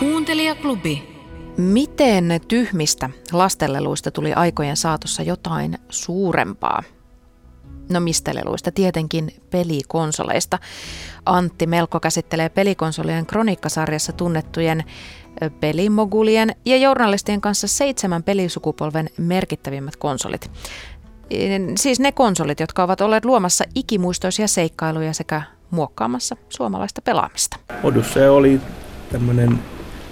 Kuuntelijaklubi. Miten tyhmistä lastenleluista tuli aikojen saatossa jotain suurempaa? No mistä leluista? Tietenkin pelikonsoleista. Antti Melko käsittelee pelikonsolien kroniikkasarjassa tunnettujen pelimogulien ja journalistien kanssa seitsemän pelisukupolven merkittävimmät konsolit. Siis ne konsolit, jotka ovat olleet luomassa ikimuistoisia seikkailuja sekä muokkaamassa suomalaista pelaamista. Odyssey oli tämmöinen,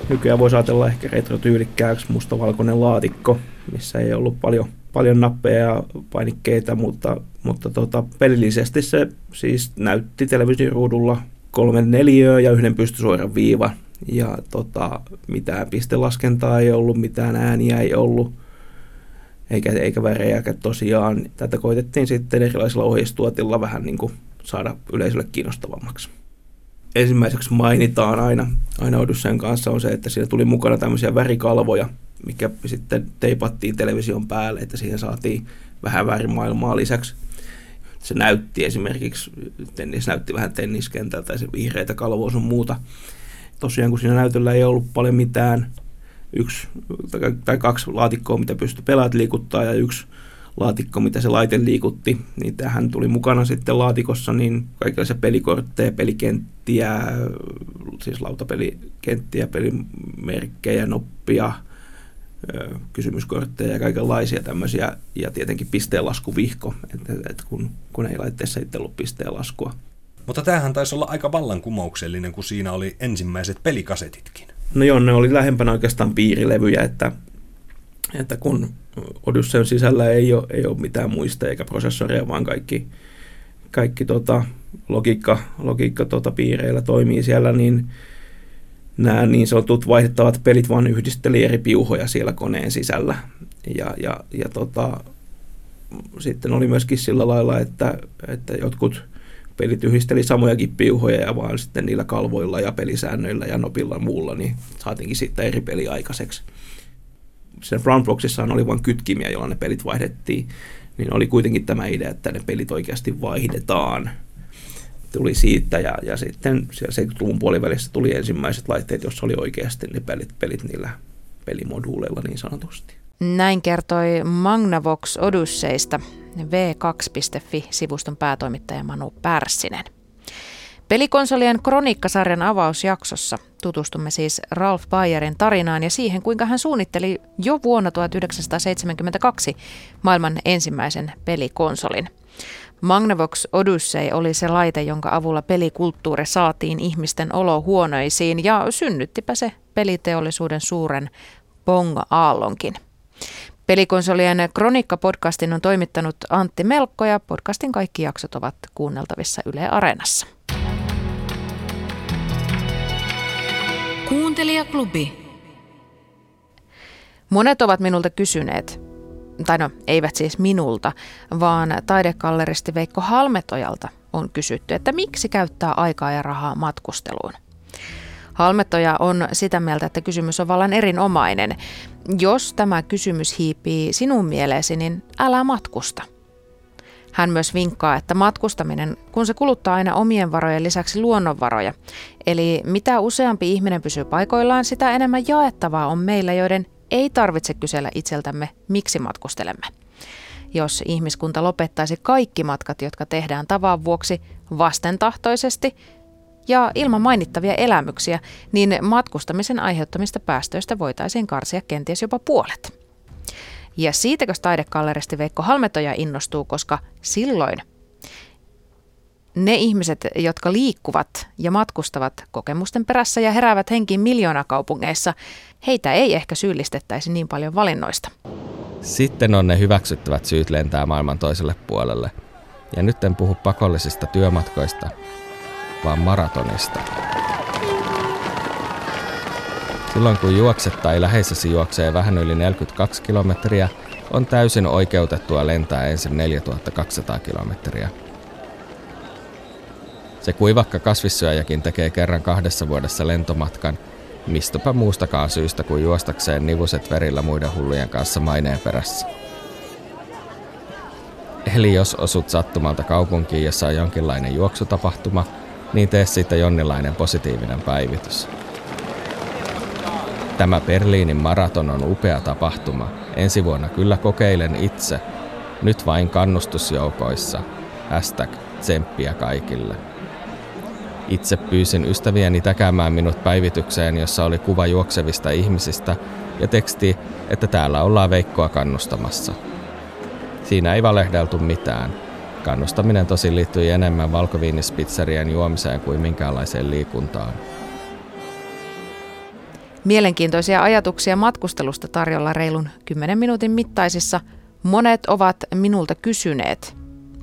nykyään voisi ajatella ehkä retrotyylikkääksi mustavalkoinen laatikko, missä ei ollut paljon, paljon nappeja ja painikkeita, mutta, mutta tota, pelillisesti se siis näytti televisioruudulla kolme neliöä ja yhden pystysuoran viiva. Ja tota, mitään pistelaskentaa ei ollut, mitään ääniä ei ollut, eikä, eikä värejäkään tosiaan. Tätä koitettiin sitten erilaisilla ohjeistuotilla vähän niin kuin saada yleisölle kiinnostavammaksi. Ensimmäiseksi mainitaan aina, aina Odysseyn kanssa on se, että siinä tuli mukana tämmöisiä värikalvoja, mikä sitten teipattiin television päälle, että siihen saatiin vähän värimaailmaa lisäksi. Se näytti esimerkiksi, tennis näytti vähän tenniskentältä ja se vihreitä kalvoa sun muuta. Tosiaan kun siinä näytöllä ei ollut paljon mitään, yksi tai kaksi laatikkoa, mitä pystyi pelaat liikuttaa ja yksi laatikko, mitä se laite liikutti, niin tähän tuli mukana sitten laatikossa niin kaikenlaisia pelikortteja, pelikenttiä, siis lautapelikenttiä, pelimerkkejä, noppia, kysymyskortteja ja kaikenlaisia tämmöisiä, ja tietenkin pisteenlaskuvihko, että, että kun, kun ei laitteessa itse ollut pisteenlaskua. Mutta tämähän taisi olla aika vallankumouksellinen, kun siinä oli ensimmäiset pelikasetitkin. No joo, ne oli lähempänä oikeastaan piirilevyjä, että, että kun Odysseyn sisällä ei ole, ei ole mitään muista eikä prosessoria, vaan kaikki, kaikki tota, logiikka, logiikka tota, piireillä toimii siellä, niin nämä niin sanotut vaihdettavat pelit vaan yhdisteli eri piuhoja siellä koneen sisällä. Ja, ja, ja tota, sitten oli myöskin sillä lailla, että, että jotkut pelit yhdisteli samojakin piuhoja ja vaan sitten niillä kalvoilla ja pelisäännöillä ja nopilla muulla, niin saatiinkin sitten eri peli aikaiseksi siinä Brownboxissahan oli vain kytkimiä, joilla ne pelit vaihdettiin, niin oli kuitenkin tämä idea, että ne pelit oikeasti vaihdetaan. Tuli siitä ja, ja sitten 70-luvun puolivälissä tuli ensimmäiset laitteet, joissa oli oikeasti ne pelit, pelit niillä pelimoduuleilla niin sanotusti. Näin kertoi Magnavox Odysseista v2.fi-sivuston päätoimittaja Manu Pärssinen. Pelikonsolien kroniikkasarjan avausjaksossa tutustumme siis Ralph Bayerin tarinaan ja siihen, kuinka hän suunnitteli jo vuonna 1972 maailman ensimmäisen pelikonsolin. Magnavox Odyssey oli se laite, jonka avulla pelikulttuuri saatiin ihmisten olohuonoisiin ja synnyttipä se peliteollisuuden suuren Pong-aallonkin. Pelikonsolien Kronikka-podcastin on toimittanut Antti Melkko ja podcastin kaikki jaksot ovat kuunneltavissa Yle Areenassa. Kuuntelijaklubi. Monet ovat minulta kysyneet, tai no eivät siis minulta, vaan taidekalleristi Veikko Halmetojalta on kysytty, että miksi käyttää aikaa ja rahaa matkusteluun. Halmetoja on sitä mieltä, että kysymys on vallan erinomainen. Jos tämä kysymys hiipii sinun mieleesi, niin älä matkusta – hän myös vinkkaa, että matkustaminen, kun se kuluttaa aina omien varojen lisäksi luonnonvaroja, eli mitä useampi ihminen pysyy paikoillaan, sitä enemmän jaettavaa on meillä, joiden ei tarvitse kysellä itseltämme, miksi matkustelemme. Jos ihmiskunta lopettaisi kaikki matkat, jotka tehdään tavan vuoksi vastentahtoisesti ja ilman mainittavia elämyksiä, niin matkustamisen aiheuttamista päästöistä voitaisiin karsia kenties jopa puolet. Ja siitäkö taidekalleristi Veikko Halmetoja innostuu, koska silloin ne ihmiset, jotka liikkuvat ja matkustavat kokemusten perässä ja heräävät henkiin miljoonakaupungeissa, heitä ei ehkä syyllistettäisi niin paljon valinnoista. Sitten on ne hyväksyttävät syyt lentää maailman toiselle puolelle. Ja nyt en puhu pakollisista työmatkoista, vaan maratonista. Silloin kun juokset tai läheisesi juoksee vähän yli 42 kilometriä, on täysin oikeutettua lentää ensin 4200 kilometriä. Se kuivakka kasvissyöjäkin tekee kerran kahdessa vuodessa lentomatkan, mistäpä muustakaan syystä kuin juostakseen nivuset verillä muiden hullujen kanssa maineen perässä. Eli jos osut sattumalta kaupunkiin, jossa on jonkinlainen juoksutapahtuma, niin tee siitä jonkinlainen positiivinen päivitys. Tämä Berliinin maraton on upea tapahtuma. Ensi vuonna kyllä kokeilen itse. Nyt vain kannustusjoukoissa. Hashtag tsemppiä kaikille. Itse pyysin ystäviäni täkäämään minut päivitykseen, jossa oli kuva juoksevista ihmisistä ja teksti, että täällä ollaan Veikkoa kannustamassa. Siinä ei valehdeltu mitään. Kannustaminen tosi liittyi enemmän valkoviinispitserien juomiseen kuin minkäänlaiseen liikuntaan. Mielenkiintoisia ajatuksia matkustelusta tarjolla reilun 10 minuutin mittaisissa. Monet ovat minulta kysyneet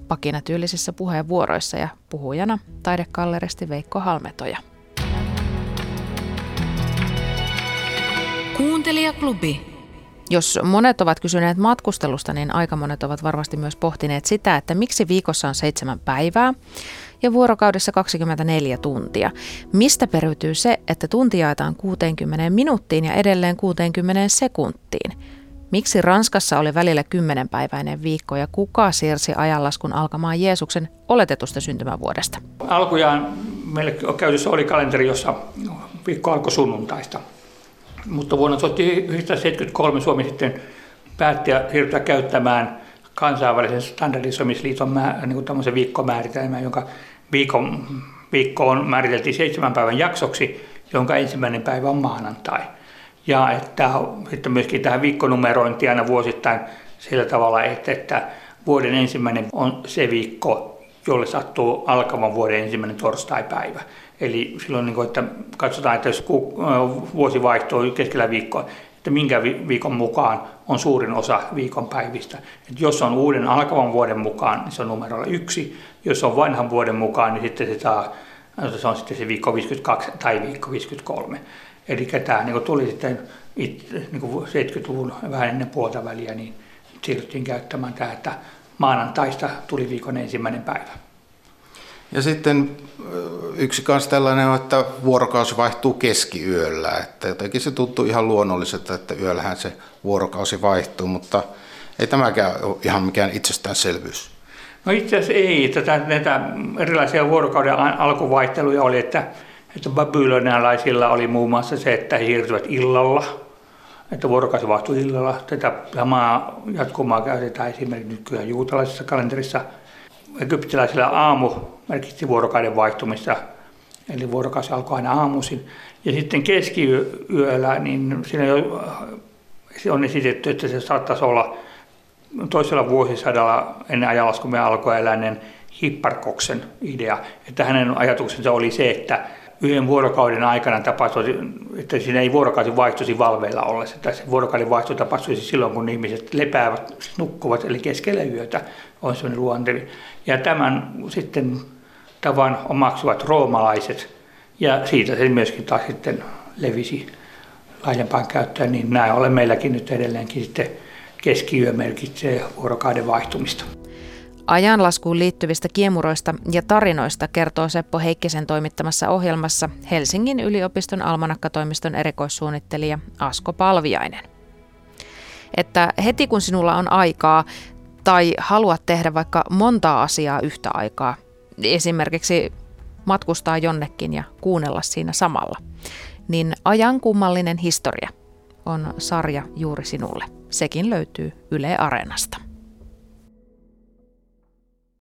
pakinatyylisissä puheenvuoroissa ja puhujana taidekalleristi Veikko Halmetoja. Kuuntelijaklubi. Jos monet ovat kysyneet matkustelusta, niin aika monet ovat varmasti myös pohtineet sitä, että miksi viikossa on seitsemän päivää ja vuorokaudessa 24 tuntia. Mistä periytyy se, että tunti jaetaan 60 minuuttiin ja edelleen 60 sekuntiin? Miksi Ranskassa oli välillä kymmenenpäiväinen viikko ja kuka siirsi ajanlaskun alkamaan Jeesuksen oletetusta syntymävuodesta? Alkujaan meillä käytössä oli kalenteri, jossa viikko alkoi sunnuntaista. Mutta vuonna 1973 Suomi sitten päätti siirtyä käyttämään kansainvälisen standardisoimisliiton niin viikkomääritelmää, jonka viikon, viikkoon määriteltiin seitsemän päivän jaksoksi, jonka ensimmäinen päivä on maanantai. Ja että sitten myöskin tähän viikkonumerointiin aina vuosittain sillä tavalla, että, että vuoden ensimmäinen on se viikko, jolle sattuu alkavan vuoden ensimmäinen torstai-päivä. Eli silloin, niin kuin, että katsotaan, että jos vuosi vaihtuu keskellä viikkoa, että minkä viikon mukaan on suurin osa viikon päivistä. Että jos on uuden alkavan vuoden mukaan, niin se on numerolla yksi. Jos on vanhan vuoden mukaan, niin sitten se, saa, se on sitten se viikko 52 tai viikko 53. Eli tämä niin tuli sitten niin 70-luvun vähän ennen puolta väliä, niin siirryttiin käyttämään tämä, että maanantaista tuli viikon ensimmäinen päivä. Ja sitten yksi kanssa tällainen on, että vuorokausi vaihtuu keskiyöllä. Että jotenkin se tuntuu ihan luonnolliselta, että yöllähän se vuorokausi vaihtuu, mutta ei tämäkään ole ihan mikään itsestäänselvyys. No itse asiassa ei. Tätä, näitä erilaisia vuorokauden alkuvaihteluja oli, että, että babylonialaisilla oli muun muassa se, että he siirtyvät illalla, että vuorokausi vaihtui illalla. Tätä samaa jatkumaa käytetään esimerkiksi nykyään juutalaisessa kalenterissa – egyptiläisillä aamu merkitsi vuorokauden vaihtumista, eli vuorokausi alkoi aina aamuisin. Ja sitten keskiyöllä, niin siinä jo, on esitetty, että se saattaisi olla toisella vuosisadalla ennen ajanlaskumme alkoi eläinen Hipparkoksen idea. Että hänen ajatuksensa oli se, että yhden vuorokauden aikana tapahtuisi, että siinä ei vuorokausi vaihtuisi valveilla ollessa. Se vuorokauden vaihto tapahtuisi silloin, kun ihmiset lepäävät, nukkuvat, eli keskellä yötä on sellainen luontevi. Ja tämän sitten tavan omaksuvat roomalaiset, ja siitä se myöskin taas sitten levisi laajempaan käyttöön, niin nämä ole meilläkin nyt edelleenkin sitten keskiyö merkitsee vuorokauden vaihtumista. Ajanlaskuun liittyvistä kiemuroista ja tarinoista kertoo Seppo Heikkisen toimittamassa ohjelmassa Helsingin yliopiston almanakkatoimiston erikoissuunnittelija Asko Palviainen. Että heti kun sinulla on aikaa tai haluat tehdä vaikka montaa asiaa yhtä aikaa, esimerkiksi matkustaa jonnekin ja kuunnella siinä samalla, niin ajan kummallinen historia on sarja juuri sinulle. Sekin löytyy Yle Areenasta.